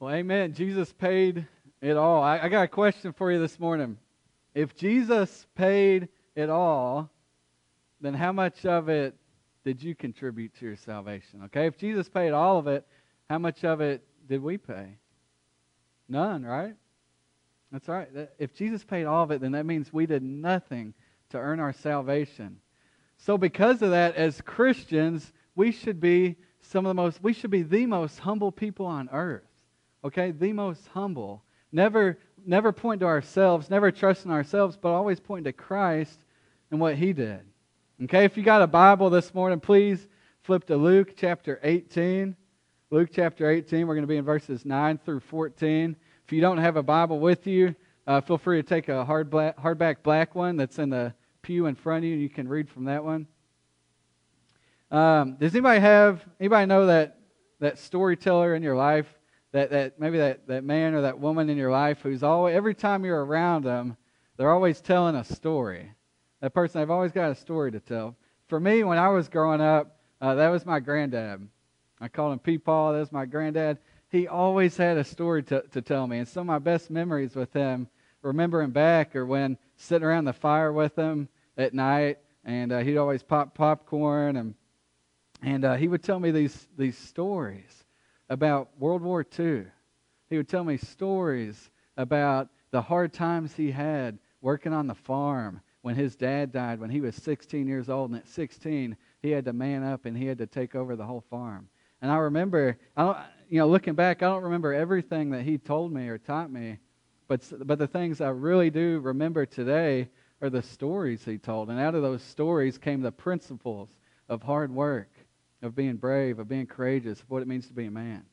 Well, amen. Jesus paid it all. I, I, got a question for you this morning. If Jesus paid it all, then how much of it did you contribute to your salvation? Okay? If Jesus paid all of it, how much of it did we pay? None, right? That's right. If Jesus paid all of it, then that means we did nothing to earn our salvation. So, because of that, as Christians, we should be some of the most, we should be the most humble people on earth. Okay? The most humble. Never, never point to ourselves, never trust in ourselves, but always point to Christ and what He did. Okay? If you got a Bible this morning, please flip to Luke chapter 18. Luke chapter 18, we're going to be in verses 9 through 14. If you don't have a Bible with you, uh, feel free to take a hard black, hardback black one that's in the pew in front of you. And you can read from that one. Um, does anybody have anybody know that that storyteller in your life? That that maybe that, that man or that woman in your life who's always every time you're around them, they're always telling a story. That person, they've always got a story to tell. For me, when I was growing up, uh, that was my granddad. I called him Peepaw. That was my granddad he always had a story to, to tell me. And some of my best memories with him, remembering back, are when sitting around the fire with him at night, and uh, he'd always pop popcorn, and and uh, he would tell me these these stories about World War II. He would tell me stories about the hard times he had working on the farm when his dad died when he was 16 years old, and at 16 he had to man up and he had to take over the whole farm. And I remember, I don't, you know, looking back, I don't remember everything that he told me or taught me, but but the things I really do remember today are the stories he told. And out of those stories came the principles of hard work, of being brave, of being courageous, of what it means to be a man.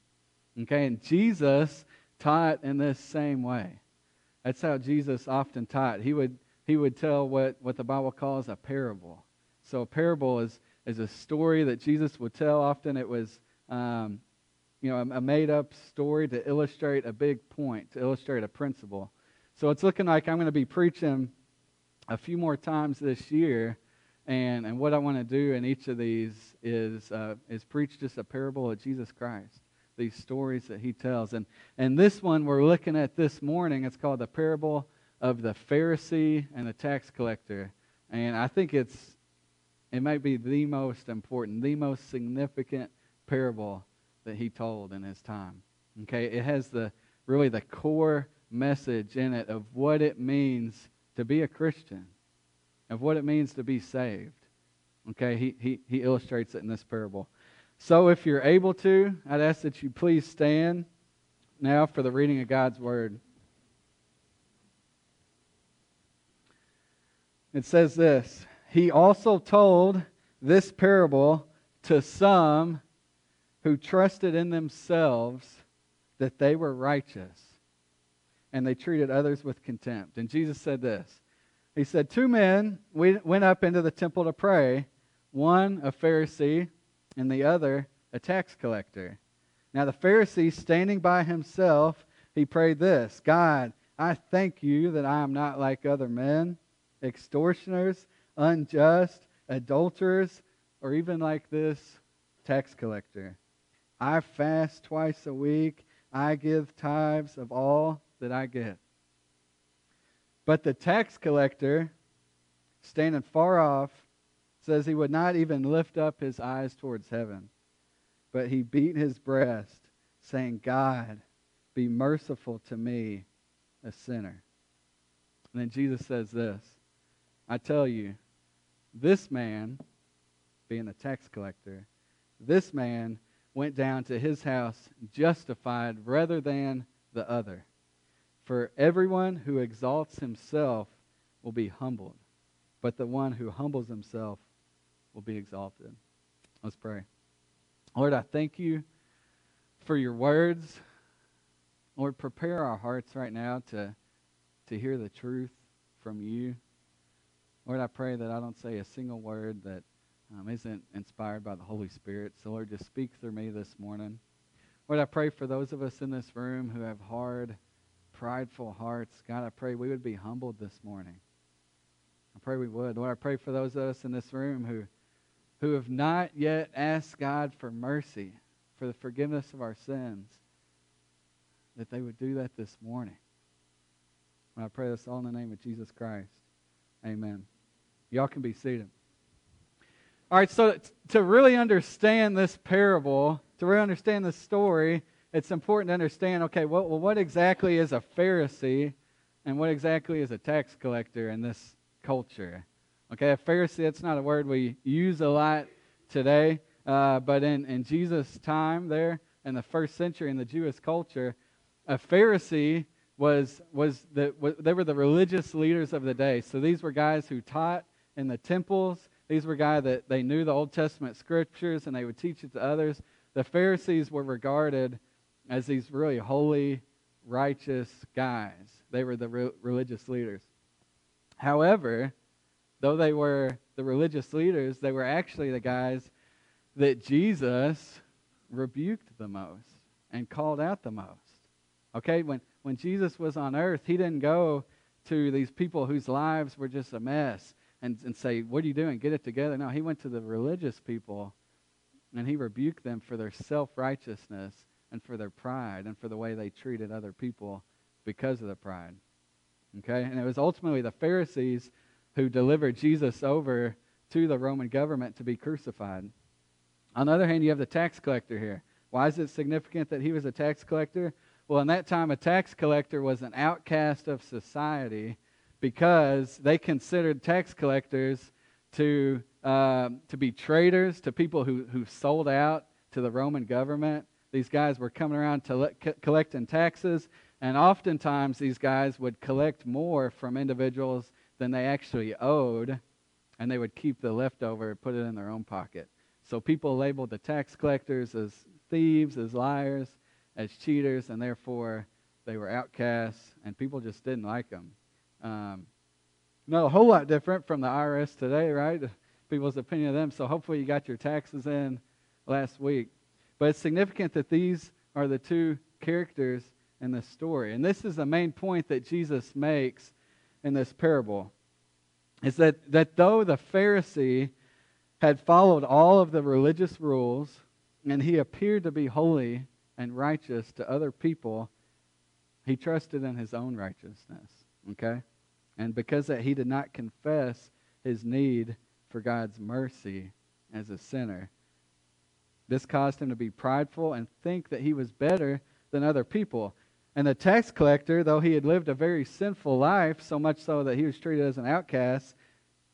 Okay, and Jesus taught in this same way. That's how Jesus often taught. He would he would tell what, what the Bible calls a parable. So a parable is is a story that Jesus would tell. Often it was um, you know, a, a made up story to illustrate a big point, to illustrate a principle. So it's looking like I'm going to be preaching a few more times this year. And, and what I want to do in each of these is, uh, is preach just a parable of Jesus Christ, these stories that he tells. And, and this one we're looking at this morning, it's called the parable of the Pharisee and the tax collector. And I think it's, it might be the most important, the most significant parable that he told in his time. Okay, it has the really the core message in it of what it means to be a Christian, of what it means to be saved. Okay, he, he, he illustrates it in this parable. So if you're able to, I'd ask that you please stand now for the reading of God's Word. It says this He also told this parable to some who trusted in themselves that they were righteous and they treated others with contempt. And Jesus said this He said, Two men went up into the temple to pray, one a Pharisee and the other a tax collector. Now, the Pharisee, standing by himself, he prayed this God, I thank you that I am not like other men, extortioners, unjust, adulterers, or even like this tax collector. I fast twice a week. I give tithes of all that I get. But the tax collector, standing far off, says he would not even lift up his eyes towards heaven, but he beat his breast, saying, God, be merciful to me, a sinner. And then Jesus says this I tell you, this man, being a tax collector, this man went down to his house justified rather than the other. For everyone who exalts himself will be humbled, but the one who humbles himself will be exalted. Let's pray. Lord, I thank you for your words. Lord, prepare our hearts right now to, to hear the truth from you. Lord, I pray that I don't say a single word that um, isn't inspired by the Holy Spirit. So, Lord, just speak through me this morning. Lord, I pray for those of us in this room who have hard, prideful hearts. God, I pray we would be humbled this morning. I pray we would. Lord, I pray for those of us in this room who, who have not yet asked God for mercy, for the forgiveness of our sins. that they would do that this morning. And I pray this all in the name of Jesus Christ. Amen. Y'all can be seated. All right, so to really understand this parable, to really understand this story, it's important to understand okay, well, what exactly is a Pharisee and what exactly is a tax collector in this culture? Okay, a Pharisee, that's not a word we use a lot today, uh, but in, in Jesus' time there, in the first century in the Jewish culture, a Pharisee was, was the, they were the religious leaders of the day. So these were guys who taught in the temples. These were guys that they knew the Old Testament scriptures and they would teach it to others. The Pharisees were regarded as these really holy, righteous guys. They were the re- religious leaders. However, though they were the religious leaders, they were actually the guys that Jesus rebuked the most and called out the most. Okay, when, when Jesus was on earth, he didn't go to these people whose lives were just a mess and, and say, What are you doing? Get it together. No, he went to the religious people and he rebuked them for their self righteousness and for their pride and for the way they treated other people because of the pride. Okay? And it was ultimately the Pharisees who delivered Jesus over to the Roman government to be crucified. On the other hand, you have the tax collector here. Why is it significant that he was a tax collector? Well, in that time, a tax collector was an outcast of society because they considered tax collectors to, uh, to be traitors, to people who, who sold out to the Roman government. These guys were coming around to le- co- collecting taxes, and oftentimes these guys would collect more from individuals than they actually owed, and they would keep the leftover and put it in their own pocket. So people labeled the tax collectors as thieves, as liars, as cheaters, and therefore they were outcasts, and people just didn't like them. Um, not a whole lot different from the IRS today, right? People's opinion of them. So hopefully you got your taxes in last week. But it's significant that these are the two characters in this story. And this is the main point that Jesus makes in this parable. Is that, that though the Pharisee had followed all of the religious rules, and he appeared to be holy and righteous to other people, he trusted in his own righteousness. Okay? And because that he did not confess his need for God's mercy as a sinner, this caused him to be prideful and think that he was better than other people. And the tax collector, though he had lived a very sinful life, so much so that he was treated as an outcast,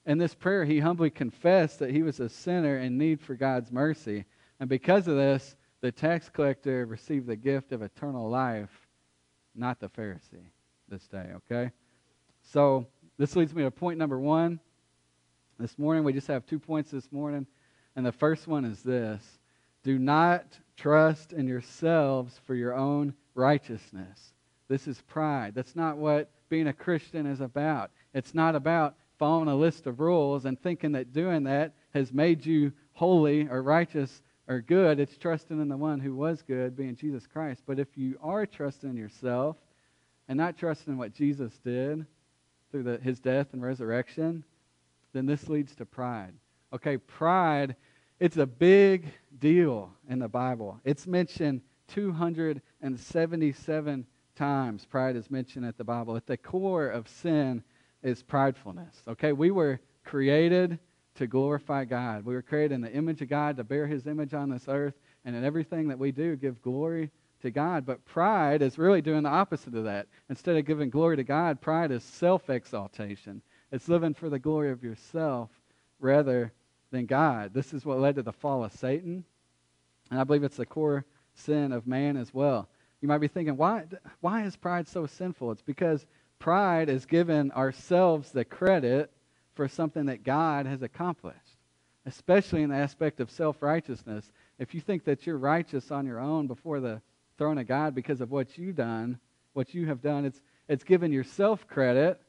in this prayer, he humbly confessed that he was a sinner in need for God's mercy. And because of this, the tax collector received the gift of eternal life, not the Pharisee this day, okay? So, this leads me to point number one. This morning, we just have two points this morning. And the first one is this Do not trust in yourselves for your own righteousness. This is pride. That's not what being a Christian is about. It's not about following a list of rules and thinking that doing that has made you holy or righteous or good. It's trusting in the one who was good, being Jesus Christ. But if you are trusting in yourself and not trusting in what Jesus did through the, his death and resurrection, then this leads to pride. Okay, pride, it's a big deal in the Bible. It's mentioned 277 times. Pride is mentioned at the Bible. At the core of sin is pridefulness. Okay, we were created to glorify God. We were created in the image of God to bear his image on this earth, and in everything that we do, give glory to God. But pride is really doing the opposite of that. Instead of giving glory to God, pride is self exaltation. It's living for the glory of yourself rather than God. This is what led to the fall of Satan. And I believe it's the core sin of man as well. You might be thinking, why, why is pride so sinful? It's because Pride is giving ourselves the credit for something that God has accomplished, especially in the aspect of self righteousness. If you think that you're righteous on your own before the throne of God because of what you've done, what you have done, it's, it's giving yourself credit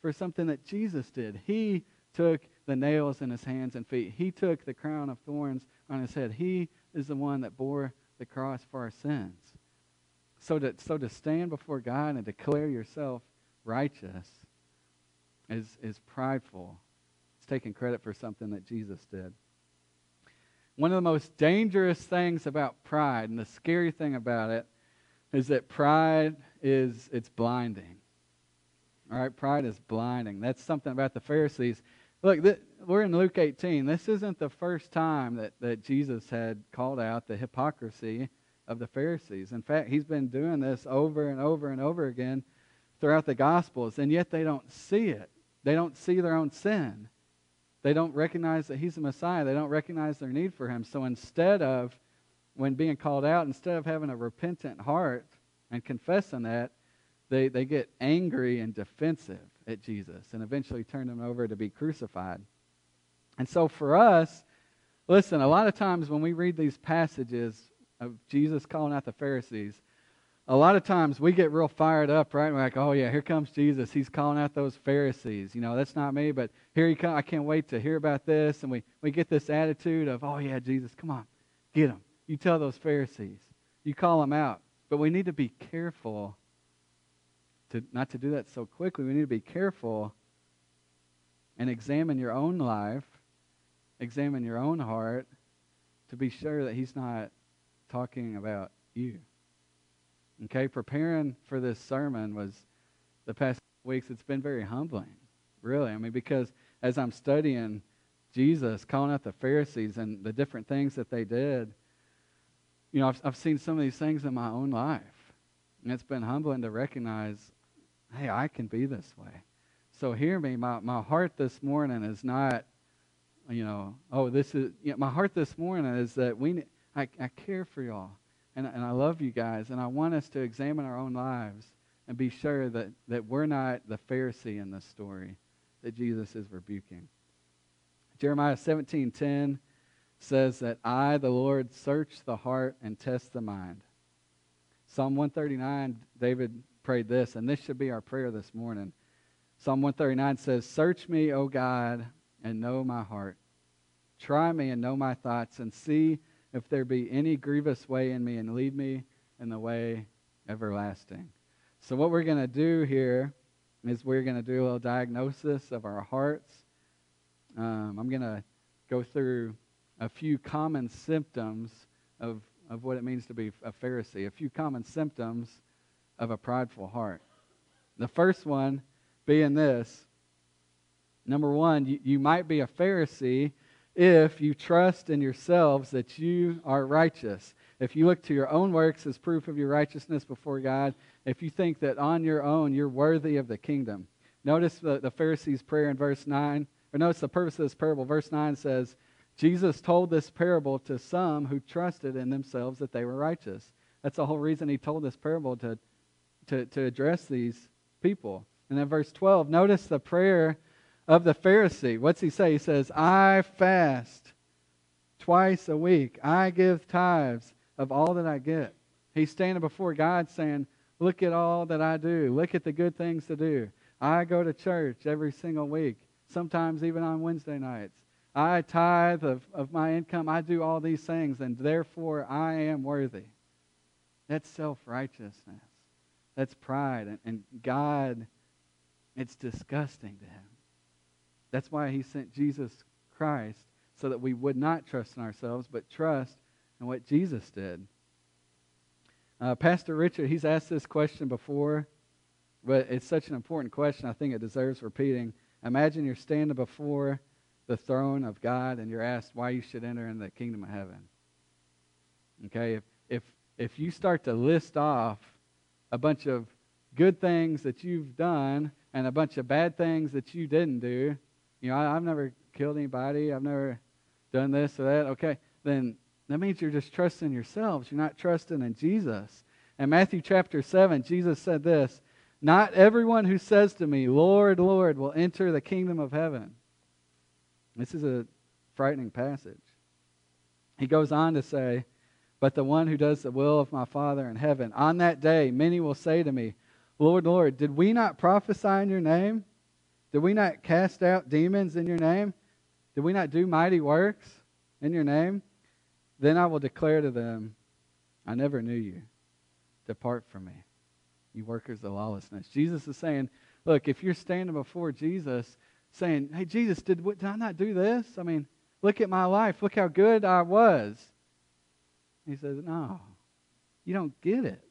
for something that Jesus did. He took the nails in his hands and feet, He took the crown of thorns on his head. He is the one that bore the cross for our sins. So to, so to stand before God and declare yourself righteous is, is prideful. It's taking credit for something that Jesus did. One of the most dangerous things about pride, and the scary thing about it, is that pride is it's blinding. All right, pride is blinding. That's something about the Pharisees. Look, th- we're in Luke 18. This isn't the first time that, that Jesus had called out the hypocrisy of the Pharisees. In fact, he's been doing this over and over and over again throughout the Gospels, and yet they don't see it. They don't see their own sin. They don't recognize that he's the Messiah. They don't recognize their need for him. So instead of, when being called out, instead of having a repentant heart and confessing that, they, they get angry and defensive at Jesus and eventually turn him over to be crucified. And so for us, listen, a lot of times when we read these passages of Jesus calling out the Pharisees, a lot of times we get real fired up, right? We're like, oh, yeah, here comes Jesus. He's calling out those Pharisees. You know, that's not me, but here he comes. I can't wait to hear about this. And we, we get this attitude of, oh, yeah, Jesus, come on, get him. You tell those Pharisees. You call them out. But we need to be careful to not to do that so quickly. We need to be careful and examine your own life, examine your own heart to be sure that he's not talking about you. Okay, preparing for this sermon was the past weeks, it's been very humbling, really. I mean, because as I'm studying Jesus, calling out the Pharisees and the different things that they did, you know, I've, I've seen some of these things in my own life. And it's been humbling to recognize, hey, I can be this way. So hear me, my, my heart this morning is not, you know, oh, this is, you know, my heart this morning is that we, I, I care for y'all and, and I love you guys, and I want us to examine our own lives and be sure that, that we're not the Pharisee in this story that Jesus is rebuking. Jeremiah 17:10 says that I, the Lord, search the heart and test the mind. Psalm 139, David prayed this, and this should be our prayer this morning. Psalm 139 says, Search me, O God, and know my heart. Try me and know my thoughts, and see if there be any grievous way in me, and lead me in the way everlasting. So, what we're going to do here is we're going to do a little diagnosis of our hearts. Um, I'm going to go through a few common symptoms of, of what it means to be a Pharisee, a few common symptoms of a prideful heart. The first one being this number one, you, you might be a Pharisee if you trust in yourselves that you are righteous. If you look to your own works as proof of your righteousness before God, if you think that on your own you're worthy of the kingdom. Notice the, the Pharisees' prayer in verse 9, or notice the purpose of this parable. Verse 9 says, Jesus told this parable to some who trusted in themselves that they were righteous. That's the whole reason he told this parable to, to, to address these people. And then verse 12, notice the prayer of the Pharisee. What's he say? He says, I fast twice a week. I give tithes of all that I get. He's standing before God saying, Look at all that I do. Look at the good things to do. I go to church every single week, sometimes even on Wednesday nights. I tithe of, of my income. I do all these things, and therefore I am worthy. That's self righteousness. That's pride. And, and God, it's disgusting to him. That's why he sent Jesus Christ, so that we would not trust in ourselves, but trust in what Jesus did. Uh, Pastor Richard, he's asked this question before, but it's such an important question, I think it deserves repeating. Imagine you're standing before the throne of God and you're asked why you should enter in the kingdom of heaven. Okay, if, if, if you start to list off a bunch of good things that you've done and a bunch of bad things that you didn't do, you know, I, have never killed anybody. I've never done this or that. Okay, then that means you're just trusting yourselves. You're not trusting in Jesus. In Matthew chapter 7, Jesus said this Not everyone who says to me, Lord, Lord, will enter the kingdom of heaven. This is a frightening passage. He goes on to say, But the one who does the will of my Father in heaven. On that day, many will say to me, Lord, Lord, did we not prophesy in your name? Did we not cast out demons in your name? Did we not do mighty works in your name? Then I will declare to them, I never knew you. Depart from me, you workers of lawlessness. Jesus is saying, look, if you're standing before Jesus saying, hey, Jesus, did, did I not do this? I mean, look at my life. Look how good I was. He says, no, you don't get it.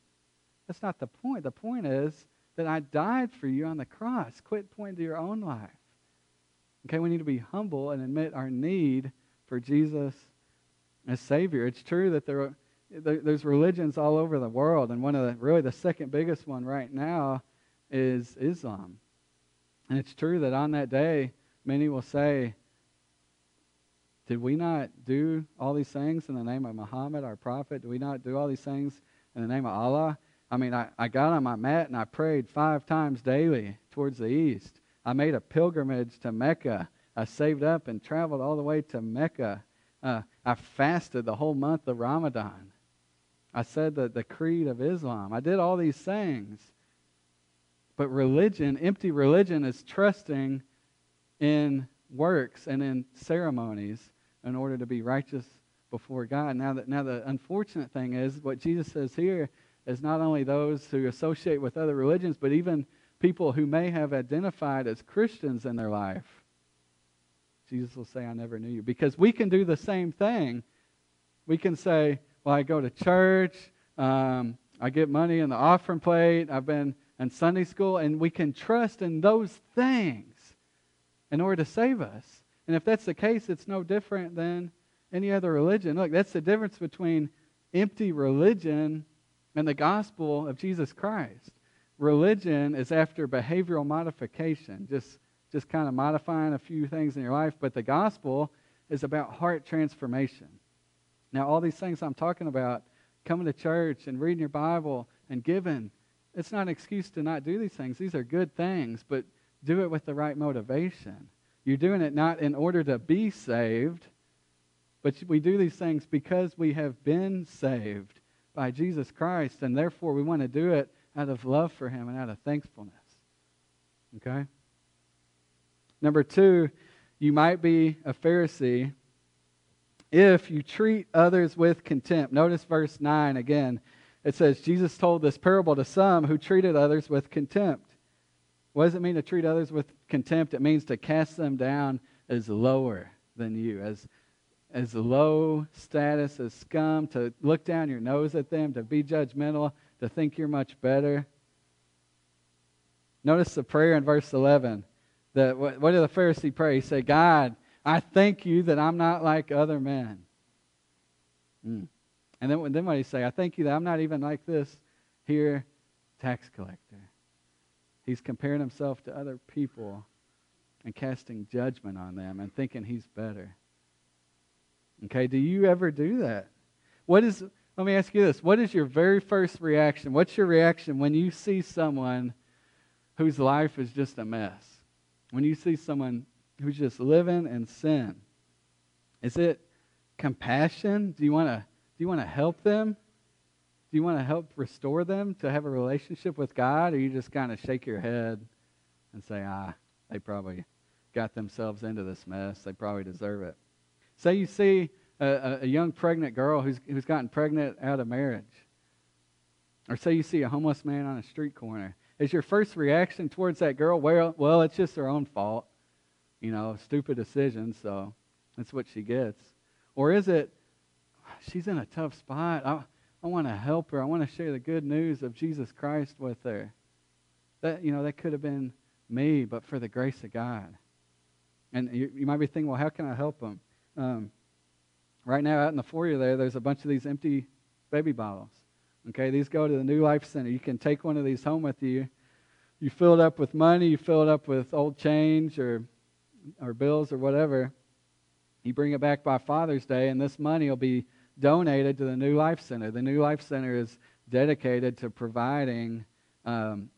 That's not the point. The point is that I died for you on the cross. Quit pointing to your own life. Okay, we need to be humble and admit our need for Jesus as Savior. It's true that there are, there's religions all over the world, and one of the really the second biggest one right now is Islam. And it's true that on that day, many will say, Did we not do all these things in the name of Muhammad, our prophet? Did we not do all these things in the name of Allah? I mean, I, I got on my mat and I prayed five times daily towards the east. I made a pilgrimage to Mecca. I saved up and traveled all the way to Mecca. Uh, I fasted the whole month of Ramadan. I said the, the creed of Islam. I did all these things. But religion, empty religion, is trusting in works and in ceremonies in order to be righteous before God. Now, that, now the unfortunate thing is, what Jesus says here is not only those who associate with other religions, but even people who may have identified as Christians in their life. Jesus will say, I never knew you. Because we can do the same thing. We can say, Well, I go to church, um, I get money in the offering plate, I've been in Sunday school, and we can trust in those things in order to save us. And if that's the case, it's no different than any other religion. Look, that's the difference between empty religion and the gospel of Jesus Christ. Religion is after behavioral modification, just, just kind of modifying a few things in your life, but the gospel is about heart transformation. Now, all these things I'm talking about, coming to church and reading your Bible and giving, it's not an excuse to not do these things. These are good things, but do it with the right motivation. You're doing it not in order to be saved, but we do these things because we have been saved by Jesus Christ, and therefore we want to do it out of love for Him and out of thankfulness. Okay? Number two, you might be a Pharisee if you treat others with contempt. Notice verse 9 again. It says, Jesus told this parable to some who treated others with contempt. What does it mean to treat others with contempt? It means to cast them down as lower than you, as as low status, as scum, to look down your nose at them, to be judgmental, to think you're much better. Notice the prayer in verse 11. That what, what did the Pharisee pray? He said, God, I thank you that I'm not like other men. Mm. And then, then what did he say? I thank you that I'm not even like this here tax collector. He's comparing himself to other people and casting judgment on them and thinking he's better. Okay, do you ever do that? What is, let me ask you this. What is your very first reaction? What's your reaction when you see someone whose life is just a mess? When you see someone who's just living in sin? Is it compassion? Do you want to do you want to help them? Do you want to help restore them to have a relationship with God, or you just kind of shake your head and say, "Ah, they probably got themselves into this mess. They probably deserve it." Say you see a, a young pregnant girl who's, who's gotten pregnant out of marriage. Or say you see a homeless man on a street corner. Is your first reaction towards that girl, well, well, it's just her own fault. You know, stupid decision, so that's what she gets. Or is it, she's in a tough spot. I, I want to help her. I want to share the good news of Jesus Christ with her. That, you know, that could have been me, but for the grace of God. And you, you might be thinking, well, how can I help them? Um, right now, out in the foyer there, there's a bunch of these empty baby bottles. Okay, these go to the New Life Center. You can take one of these home with you. You fill it up with money, you fill it up with old change or, or bills or whatever. You bring it back by Father's Day, and this money will be donated to the New Life Center. The New Life Center is dedicated to providing um,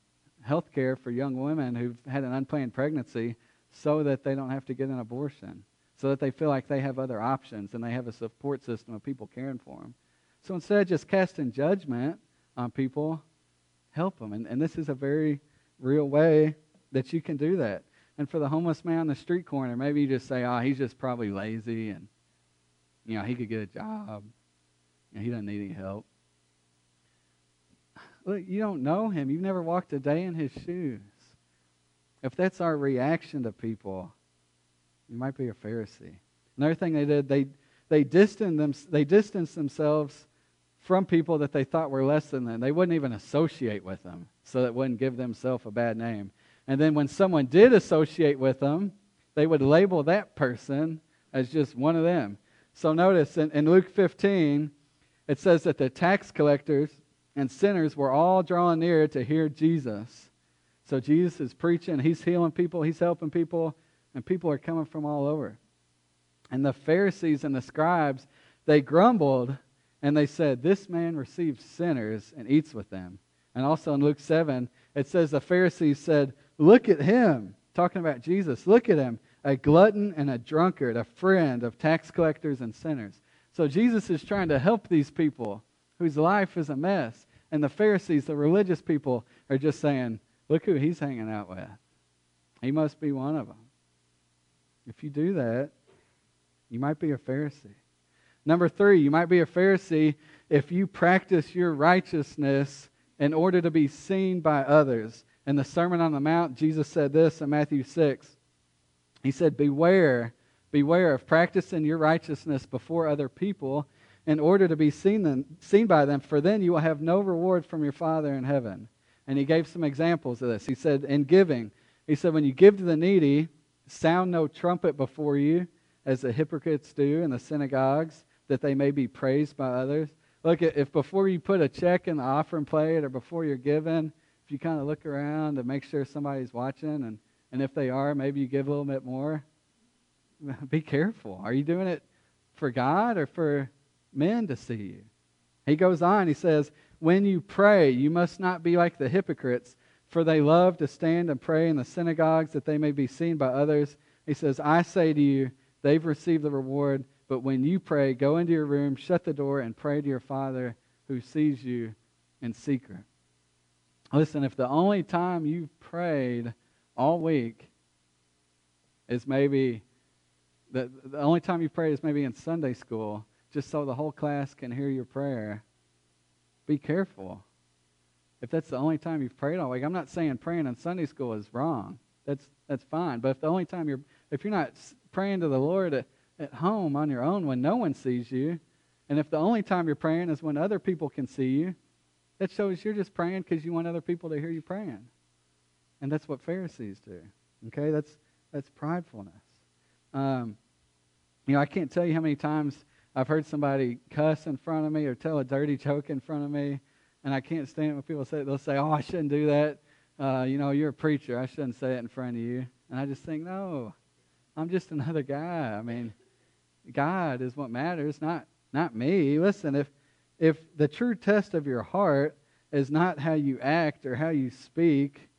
health care for young women who've had an unplanned pregnancy so that they don't have to get an abortion so that they feel like they have other options and they have a support system of people caring for them. So instead of just casting judgment on people, help them. And, and this is a very real way that you can do that. And for the homeless man on the street corner, maybe you just say, oh, he's just probably lazy and, you know, he could get a job. You know, he doesn't need any help. Look, you don't know him. You've never walked a day in his shoes. If that's our reaction to people, you might be a Pharisee. Another thing they did, they, they, distanced, them, they distanced themselves from people that they thought were less than them. They wouldn't even associate with them so that wouldn't give themselves a bad name. And then when someone did associate with them, they would label that person as just one of them. So notice in, in Luke 15, it says that the tax collectors and sinners were all drawing near to hear Jesus. So Jesus is preaching, he's healing people, he's helping people, and people are coming from all over. And the Pharisees and the scribes, they grumbled and they said, This man receives sinners and eats with them. And also in Luke 7, it says the Pharisees said, Look at him, talking about Jesus. Look at him, a glutton and a drunkard, a friend of tax collectors and sinners. So Jesus is trying to help these people whose life is a mess. And the Pharisees, the religious people, are just saying, Look who he's hanging out with. He must be one of them. If you do that, you might be a Pharisee. Number three, you might be a Pharisee if you practice your righteousness in order to be seen by others. In the Sermon on the Mount, Jesus said this in Matthew 6. He said, Beware, beware of practicing your righteousness before other people in order to be seen, them, seen by them, for then you will have no reward from your Father in heaven. And he gave some examples of this. He said, In giving, he said, When you give to the needy, sound no trumpet before you, as the hypocrites do in the synagogues, that they may be praised by others. Look, if before you put a check in the offering plate or before you're giving, if you kind of look around and make sure somebody's watching, and, and if they are, maybe you give a little bit more, be careful. Are you doing it for God or for men to see you? He goes on, he says, When you pray, you must not be like the hypocrites, for they love to stand and pray in the synagogues that they may be seen by others. He says, I say to you, they've received the reward. But when you pray, go into your room, shut the door, and pray to your Father who sees you in secret. Listen, if the only time you've prayed all week is maybe the, the only time you prayed is maybe in Sunday school, just so the whole class can hear your prayer, be careful. If that's the only time you've prayed all week, I'm not saying praying in Sunday school is wrong. That's that's fine. But if the only time you're if you're not praying to the Lord at home on your own when no one sees you, and if the only time you're praying is when other people can see you, that shows you're just praying because you want other people to hear you praying. And that's what Pharisees do. Okay, that's that's pridefulness. Um, you know, I can't tell you how many times I've heard somebody cuss in front of me or tell a dirty joke in front of me, and I can't stand when people say they'll say, "Oh, I shouldn't do that." Uh, you know, you're a preacher. I shouldn't say it in front of you. And I just think, no, I'm just another guy. I mean, God is what matters, not not me. Listen, if if the true test of your heart is not how you act or how you speak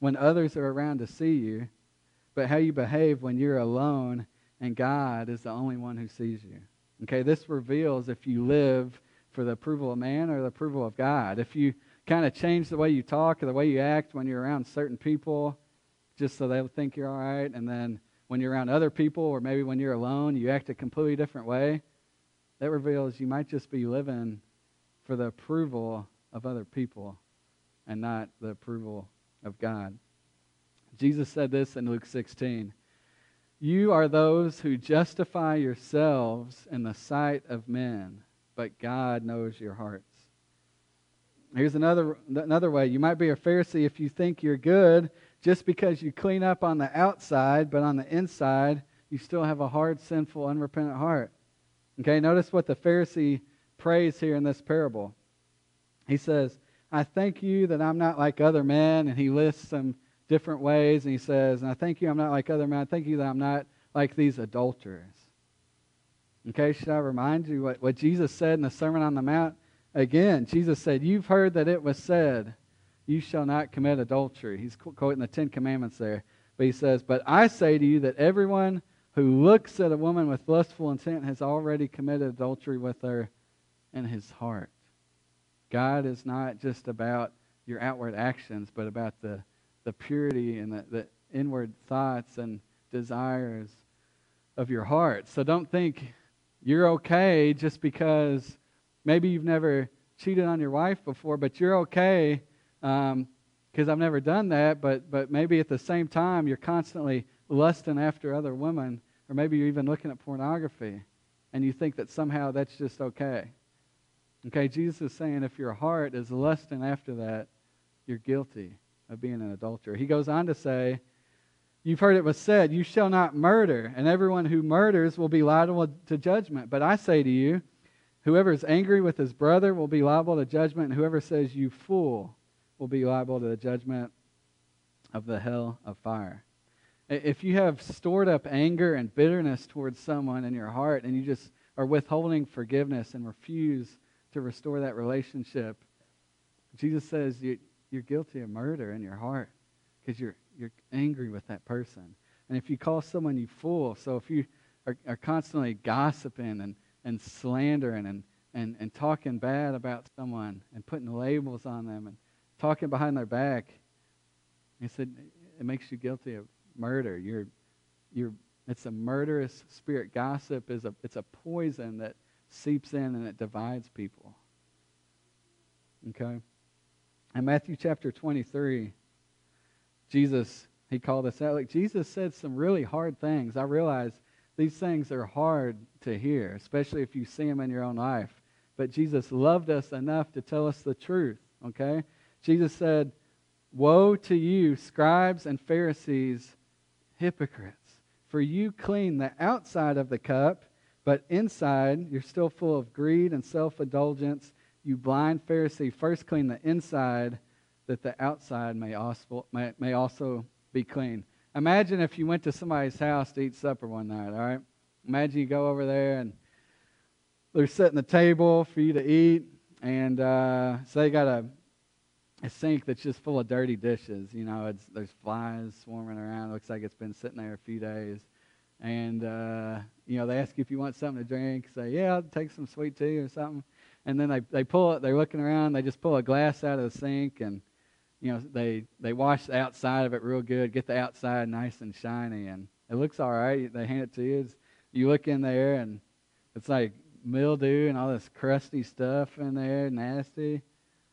when others are around to see you, but how you behave when you're alone and God is the only one who sees you. Okay, this reveals if you live for the approval of man or the approval of God. If you kind of change the way you talk or the way you act when you're around certain people, just so they'll think you're all right, and then when you're around other people or maybe when you're alone, you act a completely different way, that reveals you might just be living for the approval of other people and not the approval of God. Jesus said this in Luke 16 You are those who justify yourselves in the sight of men, but God knows your hearts. Here's another, another way. You might be a Pharisee if you think you're good just because you clean up on the outside, but on the inside, you still have a hard, sinful, unrepentant heart. Okay, notice what the Pharisee prays here in this parable. He says, I thank you that I'm not like other men, and he lists some different ways, and he says, and I thank you I'm not like other men. I thank you that I'm not like these adulterers. Okay, should I remind you what, what Jesus said in the Sermon on the Mount? Again, Jesus said, You've heard that it was said, you shall not commit adultery. He's quoting the Ten Commandments there. But he says, But I say to you that everyone who looks at a woman with lustful intent has already committed adultery with her in his heart. God is not just about your outward actions, but about the, the purity and the, the inward thoughts and desires of your heart. So don't think you're okay just because maybe you've never cheated on your wife before, but you're okay because um, I've never done that, but, but maybe at the same time you're constantly lusting after other women, or maybe you're even looking at pornography, and you think that somehow that's just okay. Okay, Jesus is saying if your heart is lusting after that, you're guilty of being an adulterer. He goes on to say, You've heard it was said, You shall not murder, and everyone who murders will be liable to judgment. But I say to you, whoever is angry with his brother will be liable to judgment, and whoever says, You fool, will be liable to the judgment of the hell of fire. If you have stored up anger and bitterness towards someone in your heart, and you just are withholding forgiveness and refuse to restore that relationship, Jesus says you, you're guilty of murder in your heart because you're you're angry with that person. And if you call someone you fool, so if you are, are constantly gossiping and, and slandering and, and, and talking bad about someone and putting labels on them and talking behind their back, he said it makes you guilty of murder. You're, you're, it's a murderous spirit. Gossip is a, it's a poison that seeps in and it divides people. Okay? In Matthew chapter 23, Jesus, he called us out. Like Jesus said some really hard things. I realize these things are hard to hear, especially if you see them in your own life. But Jesus loved us enough to tell us the truth, okay? Jesus said, Woe to you, scribes and Pharisees, hypocrites! For you clean the outside of the cup, but inside you're still full of greed and self indulgence. You blind Pharisee, first clean the inside that the outside may also, may, may also be clean. Imagine if you went to somebody's house to eat supper one night, all right? Imagine you go over there and they're setting the table for you to eat, and uh, so they got a, a sink that's just full of dirty dishes. You know, there's flies swarming around. It looks like it's been sitting there a few days. And, uh, you know, they ask you if you want something to drink. Say, yeah, I'll take some sweet tea or something. And then they, they pull it, they're looking around, they just pull a glass out of the sink and you know, they they wash the outside of it real good, get the outside nice and shiny, and it looks all right. They hand it to you. It's, you look in there, and it's like mildew and all this crusty stuff in there, nasty.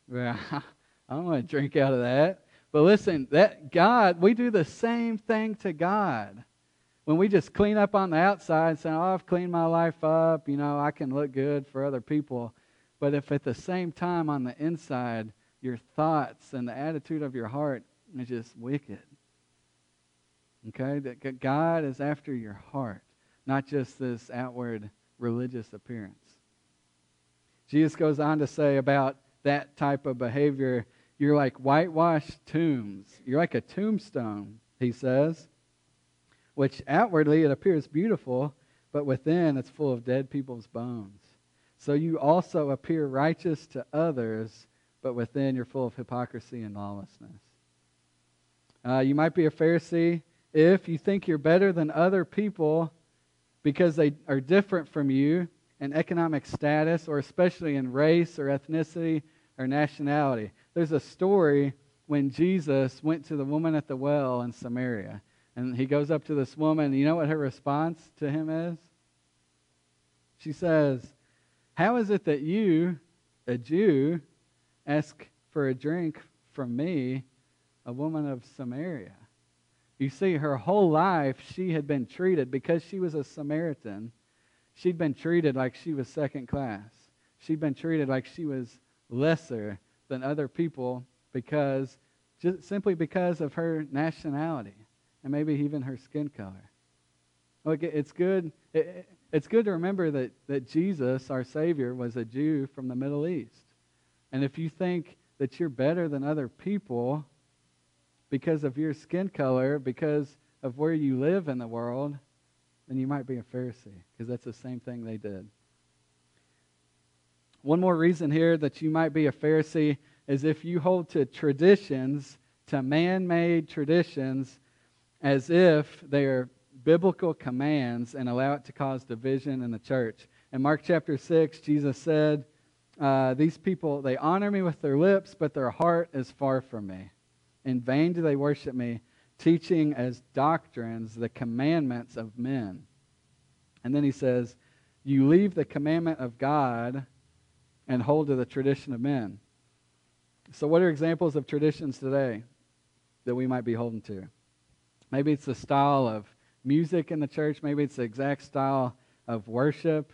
Well, I don't want to drink out of that. But listen, that God, we do the same thing to God. When we just clean up on the outside and say, oh, I've cleaned my life up, you know, I can look good for other people. But if at the same time on the inside your thoughts and the attitude of your heart is just wicked. Okay? That God is after your heart, not just this outward religious appearance. Jesus goes on to say about that type of behavior, you're like whitewashed tombs. You're like a tombstone, he says, which outwardly it appears beautiful, but within it's full of dead people's bones. So you also appear righteous to others, but within you're full of hypocrisy and lawlessness. Uh, you might be a Pharisee if you think you're better than other people because they are different from you in economic status or especially in race or ethnicity or nationality. There's a story when Jesus went to the woman at the well in Samaria. And he goes up to this woman, you know what her response to him is? She says, How is it that you, a Jew, ask for a drink from me, a woman of Samaria. You see, her whole life she had been treated, because she was a Samaritan, she'd been treated like she was second class. She'd been treated like she was lesser than other people because, just simply because of her nationality and maybe even her skin color. Look, it's good. it's good to remember that, that Jesus, our Savior, was a Jew from the Middle East. And if you think that you're better than other people because of your skin color, because of where you live in the world, then you might be a Pharisee because that's the same thing they did. One more reason here that you might be a Pharisee is if you hold to traditions, to man made traditions, as if they are biblical commands and allow it to cause division in the church. In Mark chapter 6, Jesus said, uh, these people, they honor me with their lips, but their heart is far from me. In vain do they worship me, teaching as doctrines the commandments of men. And then he says, You leave the commandment of God and hold to the tradition of men. So, what are examples of traditions today that we might be holding to? Maybe it's the style of music in the church. Maybe it's the exact style of worship.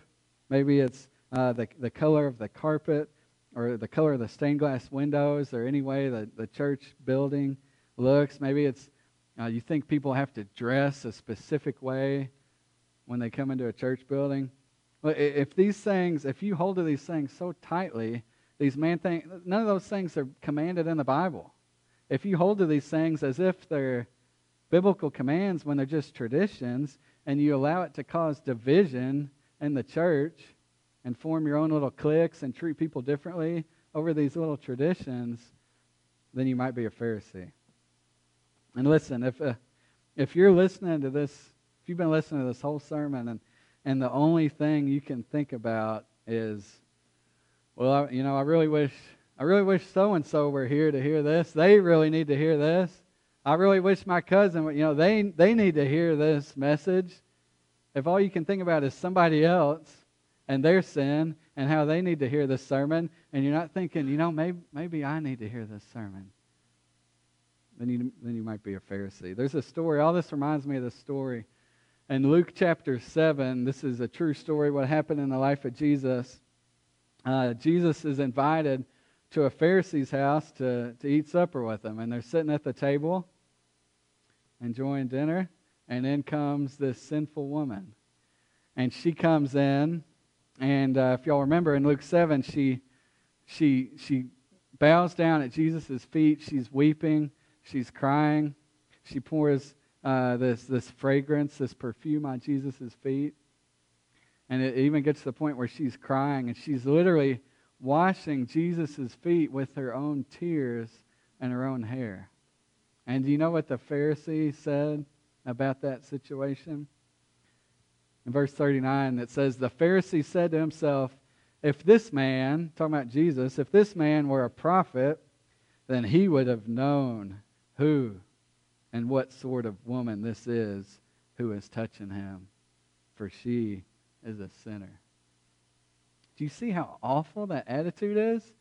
Maybe it's uh, the, the color of the carpet or the color of the stained glass windows or any way the, the church building looks. Maybe it's uh, you think people have to dress a specific way when they come into a church building. If these things, if you hold to these things so tightly, these man things, none of those things are commanded in the Bible. If you hold to these things as if they're biblical commands when they're just traditions, and you allow it to cause division in the church and form your own little cliques and treat people differently over these little traditions, then you might be a Pharisee. And listen, if uh, if you're listening to this, if you've been listening to this whole sermon, and and the only thing you can think about is, well, I, you know, I really wish I really wish so and so were here to hear this. They really need to hear this. I really wish my cousin, you know, they they need to hear this message. If all you can think about is somebody else and their sin and how they need to hear this sermon, and you're not thinking, you know, maybe maybe I need to hear this sermon then you, then you might be a Pharisee. There's a story, all this reminds me of the story. In Luke chapter 7, this is a true story, what happened in the life of Jesus. Uh, Jesus is invited to a Pharisee's house to, to eat supper with them, and they're sitting at the table enjoying dinner, and in comes this sinful woman. And she comes in, and uh, if y'all remember in Luke 7, she, she, she bows down at Jesus' feet. She's weeping. She's crying. She pours uh, this, this fragrance, this perfume on Jesus' feet. And it even gets to the point where she's crying and she's literally washing Jesus' feet with her own tears and her own hair. And do you know what the Pharisee said about that situation? In verse 39, it says, The Pharisee said to himself, If this man, talking about Jesus, if this man were a prophet, then he would have known who and what sort of woman this is who is touching him, for she is a sinner. Do you see how awful that attitude is?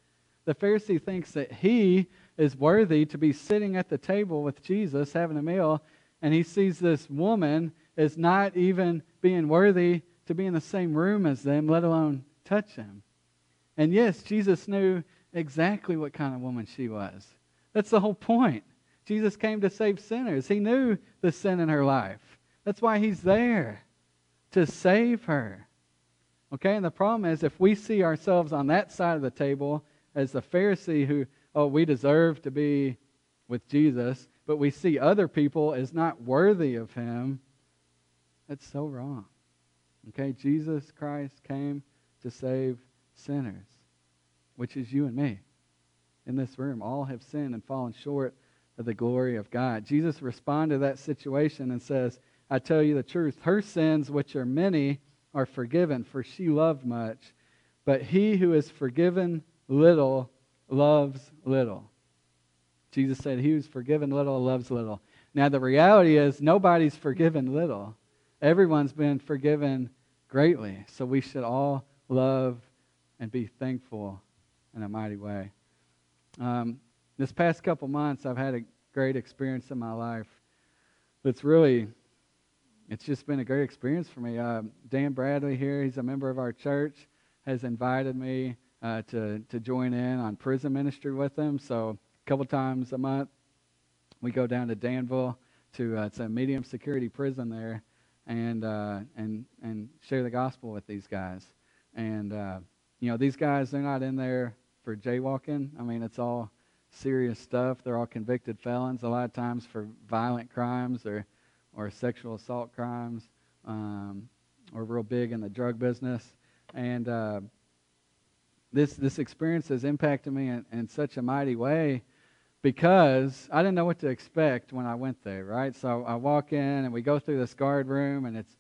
The Pharisee thinks that he is worthy to be sitting at the table with Jesus having a meal, and he sees this woman as not even being worthy to be in the same room as them, let alone touch him. And yes, Jesus knew exactly what kind of woman she was. That's the whole point. Jesus came to save sinners. He knew the sin in her life. That's why he's there to save her. Okay, and the problem is if we see ourselves on that side of the table as the Pharisee who, oh, we deserve to be with Jesus, but we see other people as not worthy of him, that's so wrong. Okay, Jesus Christ came to save sinners, which is you and me in this room. All have sinned and fallen short of the glory of God. Jesus responded to that situation and says, I tell you the truth, her sins, which are many, are forgiven, for she loved much. But he who is forgiven little loves little. Jesus said, He who's forgiven little loves little. Now, the reality is, nobody's forgiven little. Everyone's been forgiven greatly. So we should all love and be thankful in a mighty way. Um, this past couple months, I've had a great experience in my life. It's really, it's just been a great experience for me. Uh, Dan Bradley here, he's a member of our church, has invited me uh, to to join in on prison ministry with them. So a couple times a month, we go down to Danville to uh, it's a medium security prison there, and uh, and and share the gospel with these guys. And uh, you know, these guys they're not in there for jaywalking. I mean, it's all serious stuff. They're all convicted felons, a lot of times for violent crimes or, or sexual assault crimes, um, or real big in the drug business. And uh, this this experience has impacted me in, in such a mighty way because I didn't know what to expect when I went there. Right, so I walk in and we go through this guard room, and it's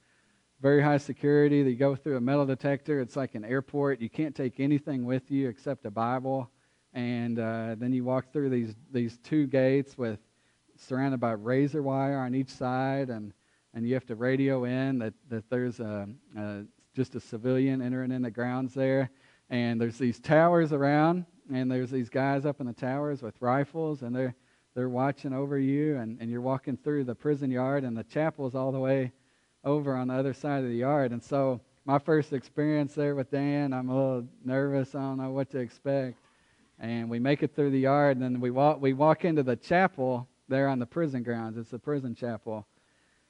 very high security. You go through a metal detector. It's like an airport. You can't take anything with you except a Bible and uh, then you walk through these these two gates with surrounded by razor wire on each side, and and you have to radio in that that there's a, a just a civilian entering in the grounds there, and there's these towers around, and there's these guys up in the towers with rifles, and they're they're watching over you, and, and you're walking through the prison yard, and the chapel's all the way over on the other side of the yard, and so my first experience there with Dan. I'm a little nervous. I don't know what to expect. And we make it through the yard, and then we walk we walk into the chapel there on the prison grounds. It's the prison chapel.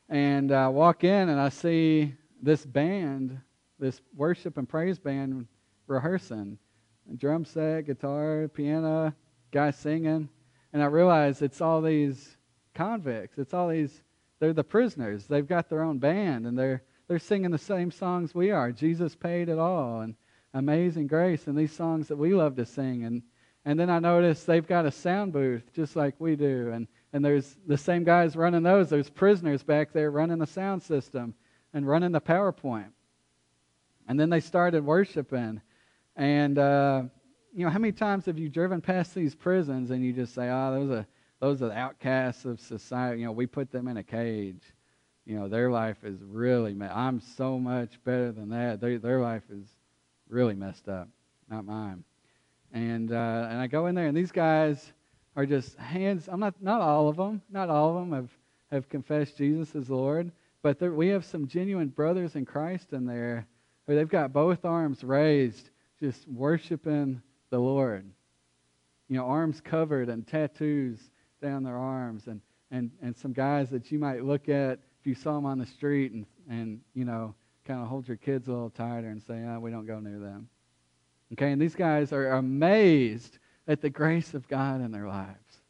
And I walk in and I see this band, this worship and praise band rehearsing. Drum set, guitar, piano, guys singing. And I realize it's all these convicts. It's all these they're the prisoners. They've got their own band and they're they're singing the same songs we are. Jesus paid it all and Amazing Grace and these songs that we love to sing and and then I noticed they've got a sound booth just like we do and and there's the same guys running those. There's prisoners back there running the sound system and running the PowerPoint. And then they started worshiping. And, uh, you know, how many times have you driven past these prisons and you just say, oh, those are, those are the outcasts of society. You know, we put them in a cage. You know, their life is really, me- I'm so much better than that. They, their life is really messed up, not mine. And, uh, and I go in there, and these guys, are just hands. I'm not not all of them. Not all of them have have confessed Jesus as Lord, but there, we have some genuine brothers in Christ in there where they've got both arms raised, just worshiping the Lord. You know, arms covered and tattoos down their arms, and and and some guys that you might look at if you saw them on the street and and you know kind of hold your kids a little tighter and say, oh, we don't go near them. Okay, and these guys are amazed at the grace of God in their lives.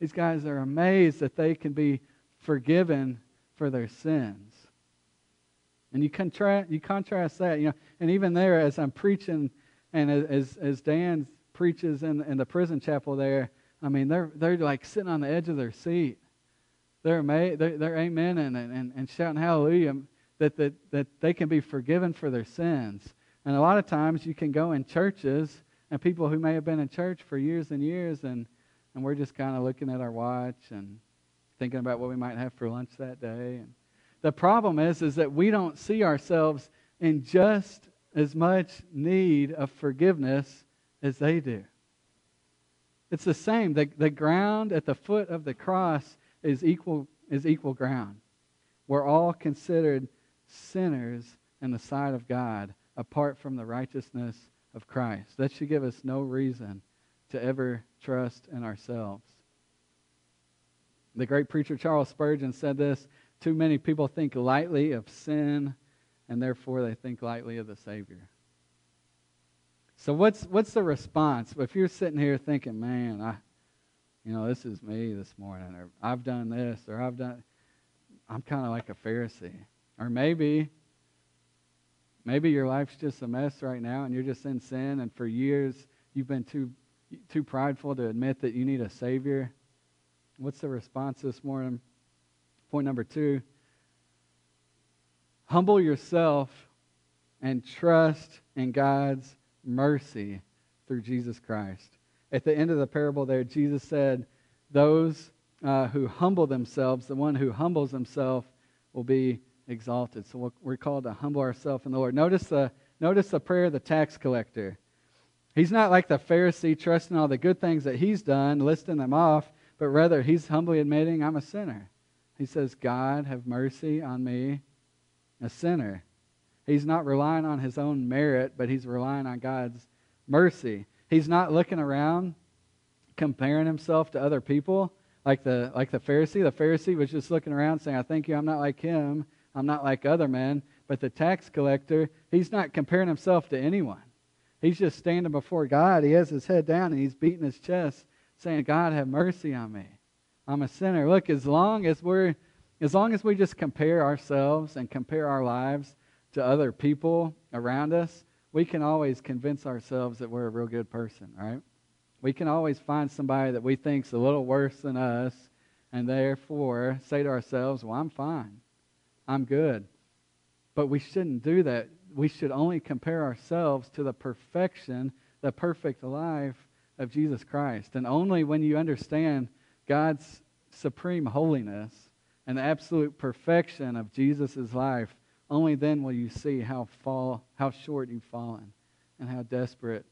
These guys are amazed that they can be forgiven for their sins. And you contrast, you contrast that, you know, and even there, as I'm preaching, and as as Dan preaches in in the prison chapel there, I mean, they're they're like sitting on the edge of their seat. They're amazed, they're, they're amen and, and, and shouting hallelujah that, that that they can be forgiven for their sins. And a lot of times you can go in churches and people who may have been in church for years and years, and, and we're just kind of looking at our watch and thinking about what we might have for lunch that day. And the problem is, is that we don't see ourselves in just as much need of forgiveness as they do. It's the same. The, the ground at the foot of the cross is equal, is equal ground. We're all considered sinners in the sight of God apart from the righteousness of Christ. That should give us no reason to ever trust in ourselves. The great preacher Charles Spurgeon said this Too many people think lightly of sin, and therefore they think lightly of the Savior. So, what's, what's the response? If you're sitting here thinking, man, I, you know, this is me this morning, or I've done this, or I've done, I'm kind of like a Pharisee. Or maybe Maybe your life's just a mess right now and you're just in sin, and for years you've been too, too prideful to admit that you need a Savior. What's the response this morning? Point number two humble yourself and trust in God's mercy through Jesus Christ. At the end of the parable, there, Jesus said, Those uh, who humble themselves, the one who humbles himself, will be exalted. So we're called to humble ourselves in the Lord. Notice the, notice the prayer of the tax collector. He's not like the Pharisee trusting all the good things that he's done, listing them off, but rather he's humbly admitting, I'm a sinner. He says, God, have mercy on me, a sinner. He's not relying on his own merit, but he's relying on God's mercy. He's not looking around, comparing himself to other people like the, like the Pharisee. The Pharisee was just looking around saying, I thank you, I'm not like him. I'm not like other men. But the tax collector, he's not comparing himself to anyone. He's just standing before God. He has his head down and he's beating his chest, saying, God, have mercy on me. I'm a sinner. Look, as long as we're as long as we just compare ourselves and compare our lives to other people around us, we can always convince ourselves that we're a real good person, right? We can always find somebody that we think's a little worse than us, and therefore say to ourselves, "Well, I'm fine. I'm good. But we shouldn't do that. We should only compare ourselves to the perfection, the perfect life of Jesus Christ. And only when you understand God's supreme holiness and the absolute perfection of Jesus' life, only then will you see how fall how short you've fallen and how desperate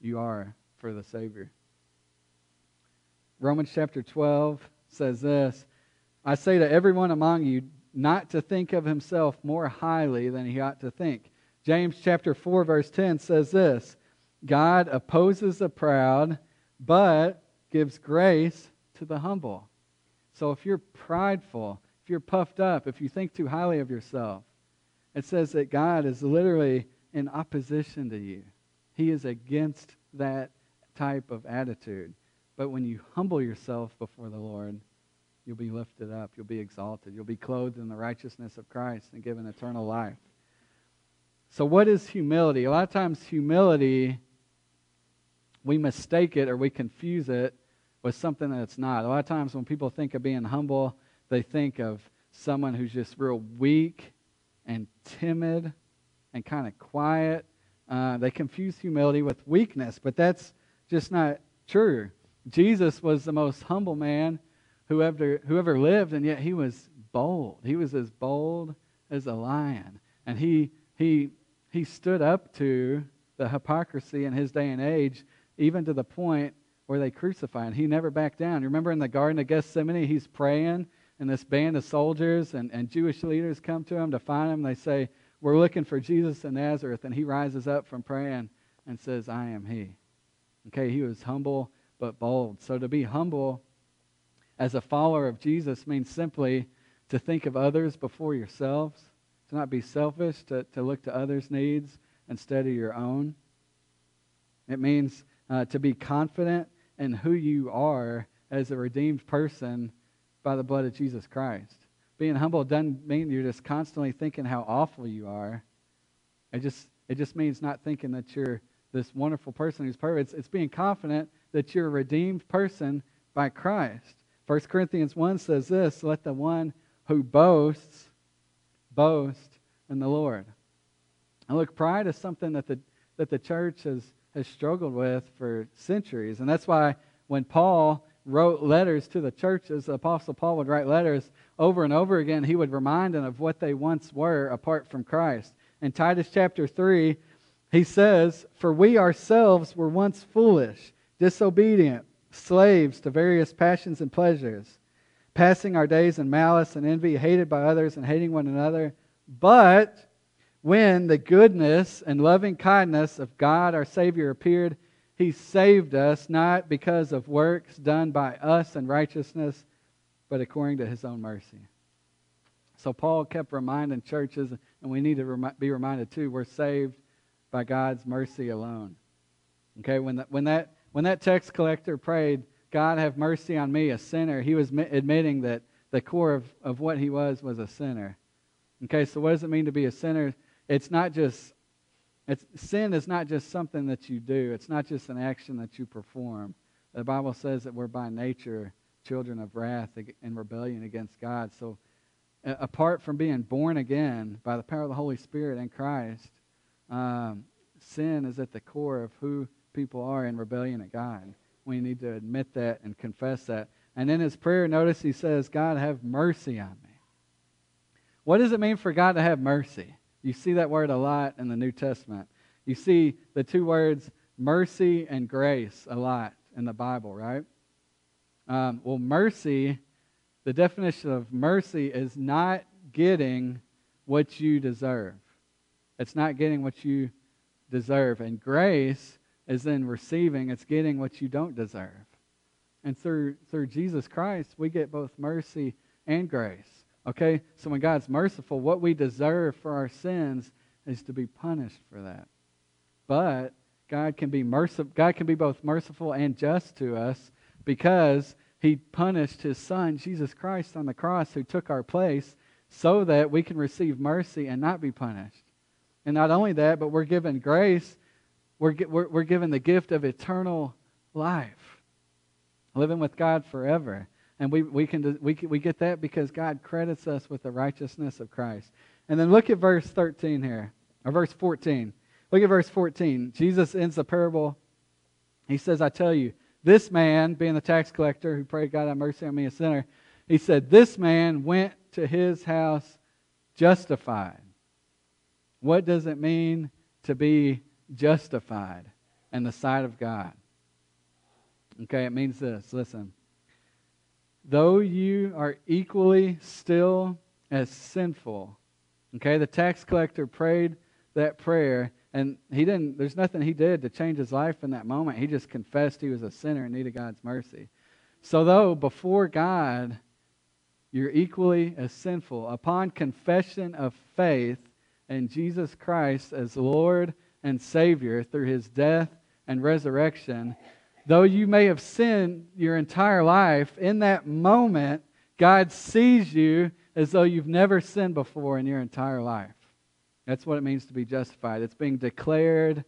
you are for the Savior. Romans chapter 12 says this I say to everyone among you, not to think of himself more highly than he ought to think. James chapter 4 verse 10 says this, God opposes the proud, but gives grace to the humble. So if you're prideful, if you're puffed up, if you think too highly of yourself, it says that God is literally in opposition to you. He is against that type of attitude. But when you humble yourself before the Lord, you'll be lifted up, you'll be exalted, you'll be clothed in the righteousness of Christ and given eternal life. So, what is humility? A lot of times, humility, we mistake it or we confuse it with something that's not. A lot of times, when people think of being humble, they think of someone who's just real weak and timid and kind of quiet. Uh, they confuse humility with weakness, but that's just not true. Jesus was the most humble man who ever, who ever lived, and yet he was bold. He was as bold as a lion. And he, he, he stood up to the hypocrisy in his day and age, even to the point where they crucify him. He never backed down. You remember in the Garden of Gethsemane, he's praying, and this band of soldiers and, and Jewish leaders come to him to find him. They say, We're looking for Jesus in Nazareth. And he rises up from praying and says, I am he. Okay, he was humble but bold. So to be humble as a follower of Jesus means simply to think of others before yourselves, to not be selfish, to, to look to others' needs instead of your own. It means uh, to be confident in who you are as a redeemed person by the blood of Jesus Christ. Being humble doesn't mean you're just constantly thinking how awful you are. It just, it just means not thinking that you're this wonderful person who's perfect. It's, it's being confident that you're a redeemed person by Christ. 1 Corinthians 1 says this Let the one who boasts boast in the Lord. And look, pride is something that the, that the church has, has struggled with for centuries. And that's why when Paul wrote letters to the churches, the Apostle Paul would write letters over and over again. He would remind them of what they once were apart from Christ. In Titus chapter 3, he says, For we ourselves were once foolish, disobedient, slaves to various passions and pleasures, passing our days in malice and envy, hated by others and hating one another. But when the goodness and loving kindness of God our Savior appeared, he saved us not because of works done by us in righteousness, but according to his own mercy. So Paul kept reminding churches, and we need to be reminded too, we're saved by God's mercy alone. Okay, when, the, when, that, when that tax collector prayed, God have mercy on me, a sinner, he was admitting that the core of, of what he was was a sinner. Okay, so what does it mean to be a sinner? It's not just, it's, sin is not just something that you do, it's not just an action that you perform. The Bible says that we're by nature children of wrath and rebellion against God. So, apart from being born again by the power of the Holy Spirit in Christ, um, sin is at the core of who people are in rebellion at God. We need to admit that and confess that. And in his prayer, notice he says, God, have mercy on me. What does it mean for God to have mercy? You see that word a lot in the New Testament. You see the two words mercy and grace a lot in the Bible, right? Um, well, mercy, the definition of mercy is not getting what you deserve. It's not getting what you deserve. And grace is then receiving, it's getting what you don't deserve. And through, through Jesus Christ, we get both mercy and grace. Okay? So when God's merciful, what we deserve for our sins is to be punished for that. But God can be merciful God can be both merciful and just to us because he punished his son Jesus Christ on the cross who took our place so that we can receive mercy and not be punished. And not only that, but we're given grace. We're, we're, we're given the gift of eternal life, living with God forever. And we, we, can, we, can, we get that because God credits us with the righteousness of Christ. And then look at verse 13 here, or verse 14. Look at verse 14. Jesus ends the parable. He says, I tell you, this man, being the tax collector who prayed, God have mercy on me, a sinner, he said, This man went to his house justified what does it mean to be justified in the sight of God? Okay, it means this. Listen. Though you are equally still as sinful. Okay, the tax collector prayed that prayer, and he didn't, there's nothing he did to change his life in that moment. He just confessed he was a sinner and needed God's mercy. So, though before God, you're equally as sinful, upon confession of faith in Jesus Christ as Lord and Savior through his death and resurrection, though you may have sinned your entire life, in that moment, God sees you as though you've never sinned before in your entire life. That's what it means to be justified. It's being declared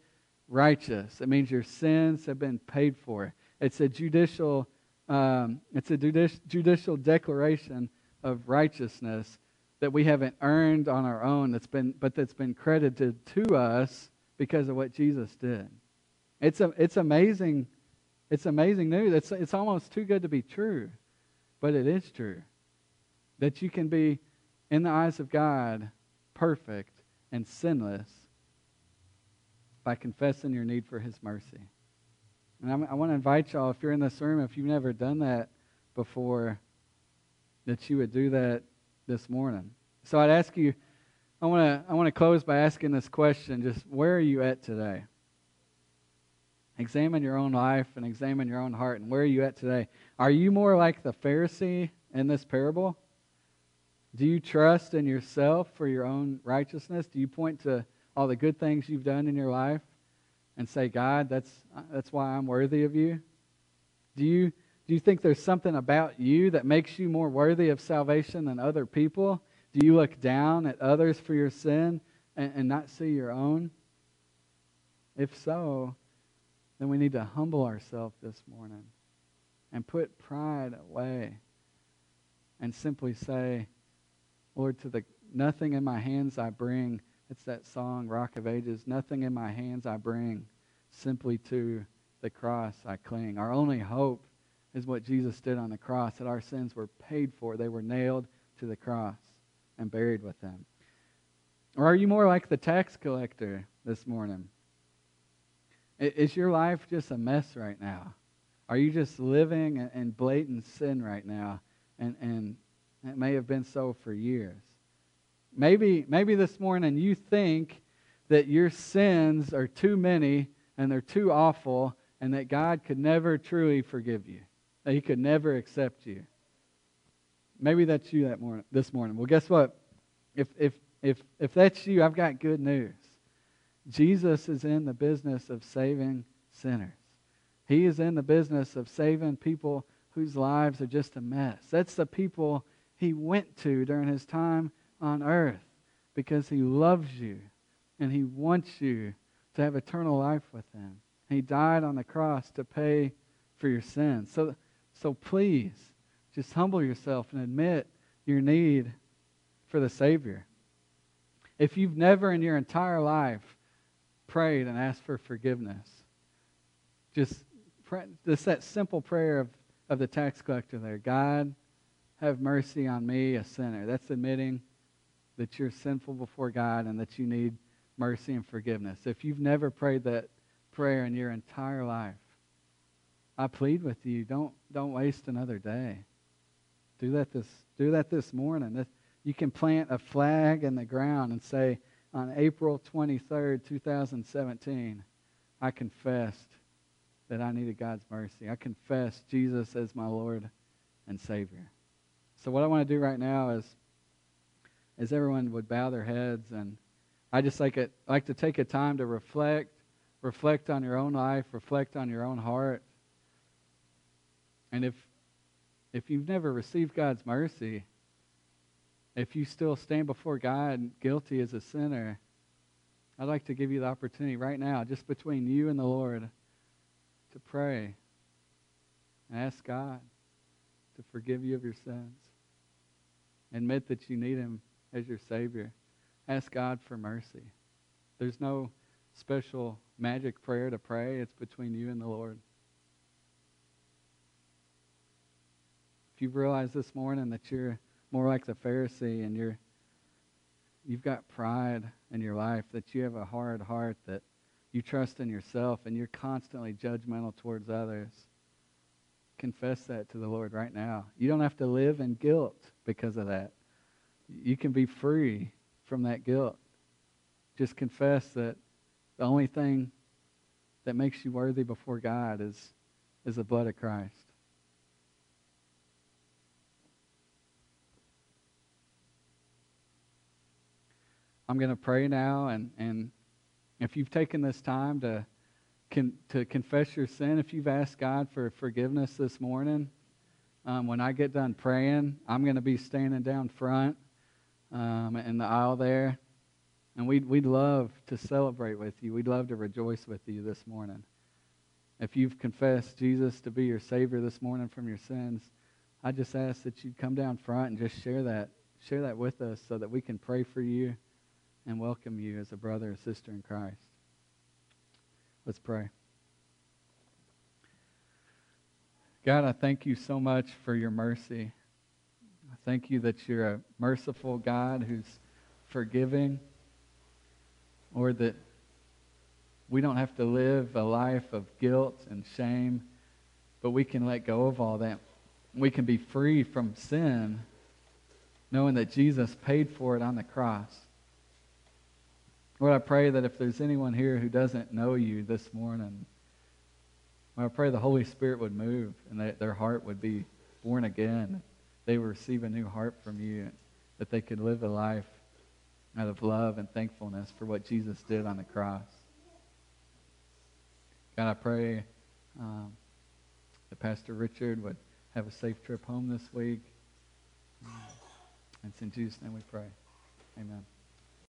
righteous. It means your sins have been paid for. It's a judicial, um, it's a judici- judicial declaration of righteousness that we haven't earned on our own. That's been, but that's been credited to us because of what Jesus did. It's a, it's amazing. It's amazing news. It's, it's almost too good to be true, but it is true that you can be, in the eyes of God, perfect and sinless by confessing your need for His mercy. And I'm, i want to invite y'all, if you're in this room, if you've never done that before, that you would do that this morning. So I'd ask you, I want to I want to close by asking this question: Just where are you at today? Examine your own life and examine your own heart, and where are you at today? Are you more like the Pharisee in this parable? Do you trust in yourself for your own righteousness? Do you point to all the good things you've done in your life and say, God, that's, that's why I'm worthy of you? Do you, do you think there's something about you that makes you more worthy of salvation than other people? Do you look down at others for your sin and, and not see your own? If so, then we need to humble ourselves this morning and put pride away and simply say, Lord, to the nothing in my hands I bring. It's that song, Rock of Ages. Nothing in my hands I bring, simply to the cross I cling. Our only hope is what Jesus did on the cross, that our sins were paid for. They were nailed to the cross and buried with him. Or are you more like the tax collector this morning? Is your life just a mess right now? Are you just living in blatant sin right now and, and it may have been so for years. Maybe, maybe this morning you think that your sins are too many and they're too awful and that God could never truly forgive you, that He could never accept you. Maybe that's you that morning, this morning. Well, guess what? If, if, if, if that's you, I've got good news. Jesus is in the business of saving sinners. He is in the business of saving people whose lives are just a mess. That's the people he went to during his time on earth because he loves you and he wants you to have eternal life with him. He died on the cross to pay for your sins. So, so please, just humble yourself and admit your need for the Savior. If you've never in your entire life prayed and asked for forgiveness, just, pray, just that simple prayer of, of the tax collector there God, have mercy on me, a sinner. That's admitting that you're sinful before God and that you need mercy and forgiveness. If you've never prayed that prayer in your entire life, I plead with you, don't, don't waste another day. Do that this, do that this morning. You can plant a flag in the ground and say, on April 23rd, 2017, I confessed that I needed God's mercy. I confessed Jesus as my Lord and Savior. So what I want to do right now is, is everyone would bow their heads, and I just like it like to take a time to reflect, reflect on your own life, reflect on your own heart, and if if you've never received God's mercy, if you still stand before God guilty as a sinner, I'd like to give you the opportunity right now, just between you and the Lord, to pray and ask God to forgive you of your sins. Admit that you need Him as your Savior. Ask God for mercy. There's no special magic prayer to pray, it's between you and the Lord. If you've realized this morning that you're more like the Pharisee and you're you've got pride in your life, that you have a hard heart, that you trust in yourself and you're constantly judgmental towards others, confess that to the Lord right now. You don't have to live in guilt because of that. you can be free from that guilt. Just confess that the only thing that makes you worthy before God is, is the blood of Christ. I'm going to pray now, and, and if you've taken this time to, con, to confess your sin, if you've asked God for forgiveness this morning, um, when I get done praying, I'm going to be standing down front um, in the aisle there. And we'd, we'd love to celebrate with you. We'd love to rejoice with you this morning. If you've confessed Jesus to be your Savior this morning from your sins, I just ask that you'd come down front and just share that. Share that with us so that we can pray for you and welcome you as a brother or sister in Christ. Let's pray. God, I thank you so much for your mercy. I thank you that you're a merciful God who's forgiving, or that we don't have to live a life of guilt and shame, but we can let go of all that. We can be free from sin, knowing that Jesus paid for it on the cross. Lord, I pray that if there's anyone here who doesn't know you this morning, I pray the Holy Spirit would move and that their heart would be born again. They would receive a new heart from you, that they could live a life out of love and thankfulness for what Jesus did on the cross. God, I pray um, that Pastor Richard would have a safe trip home this week. And it's in Jesus' name we pray. Amen.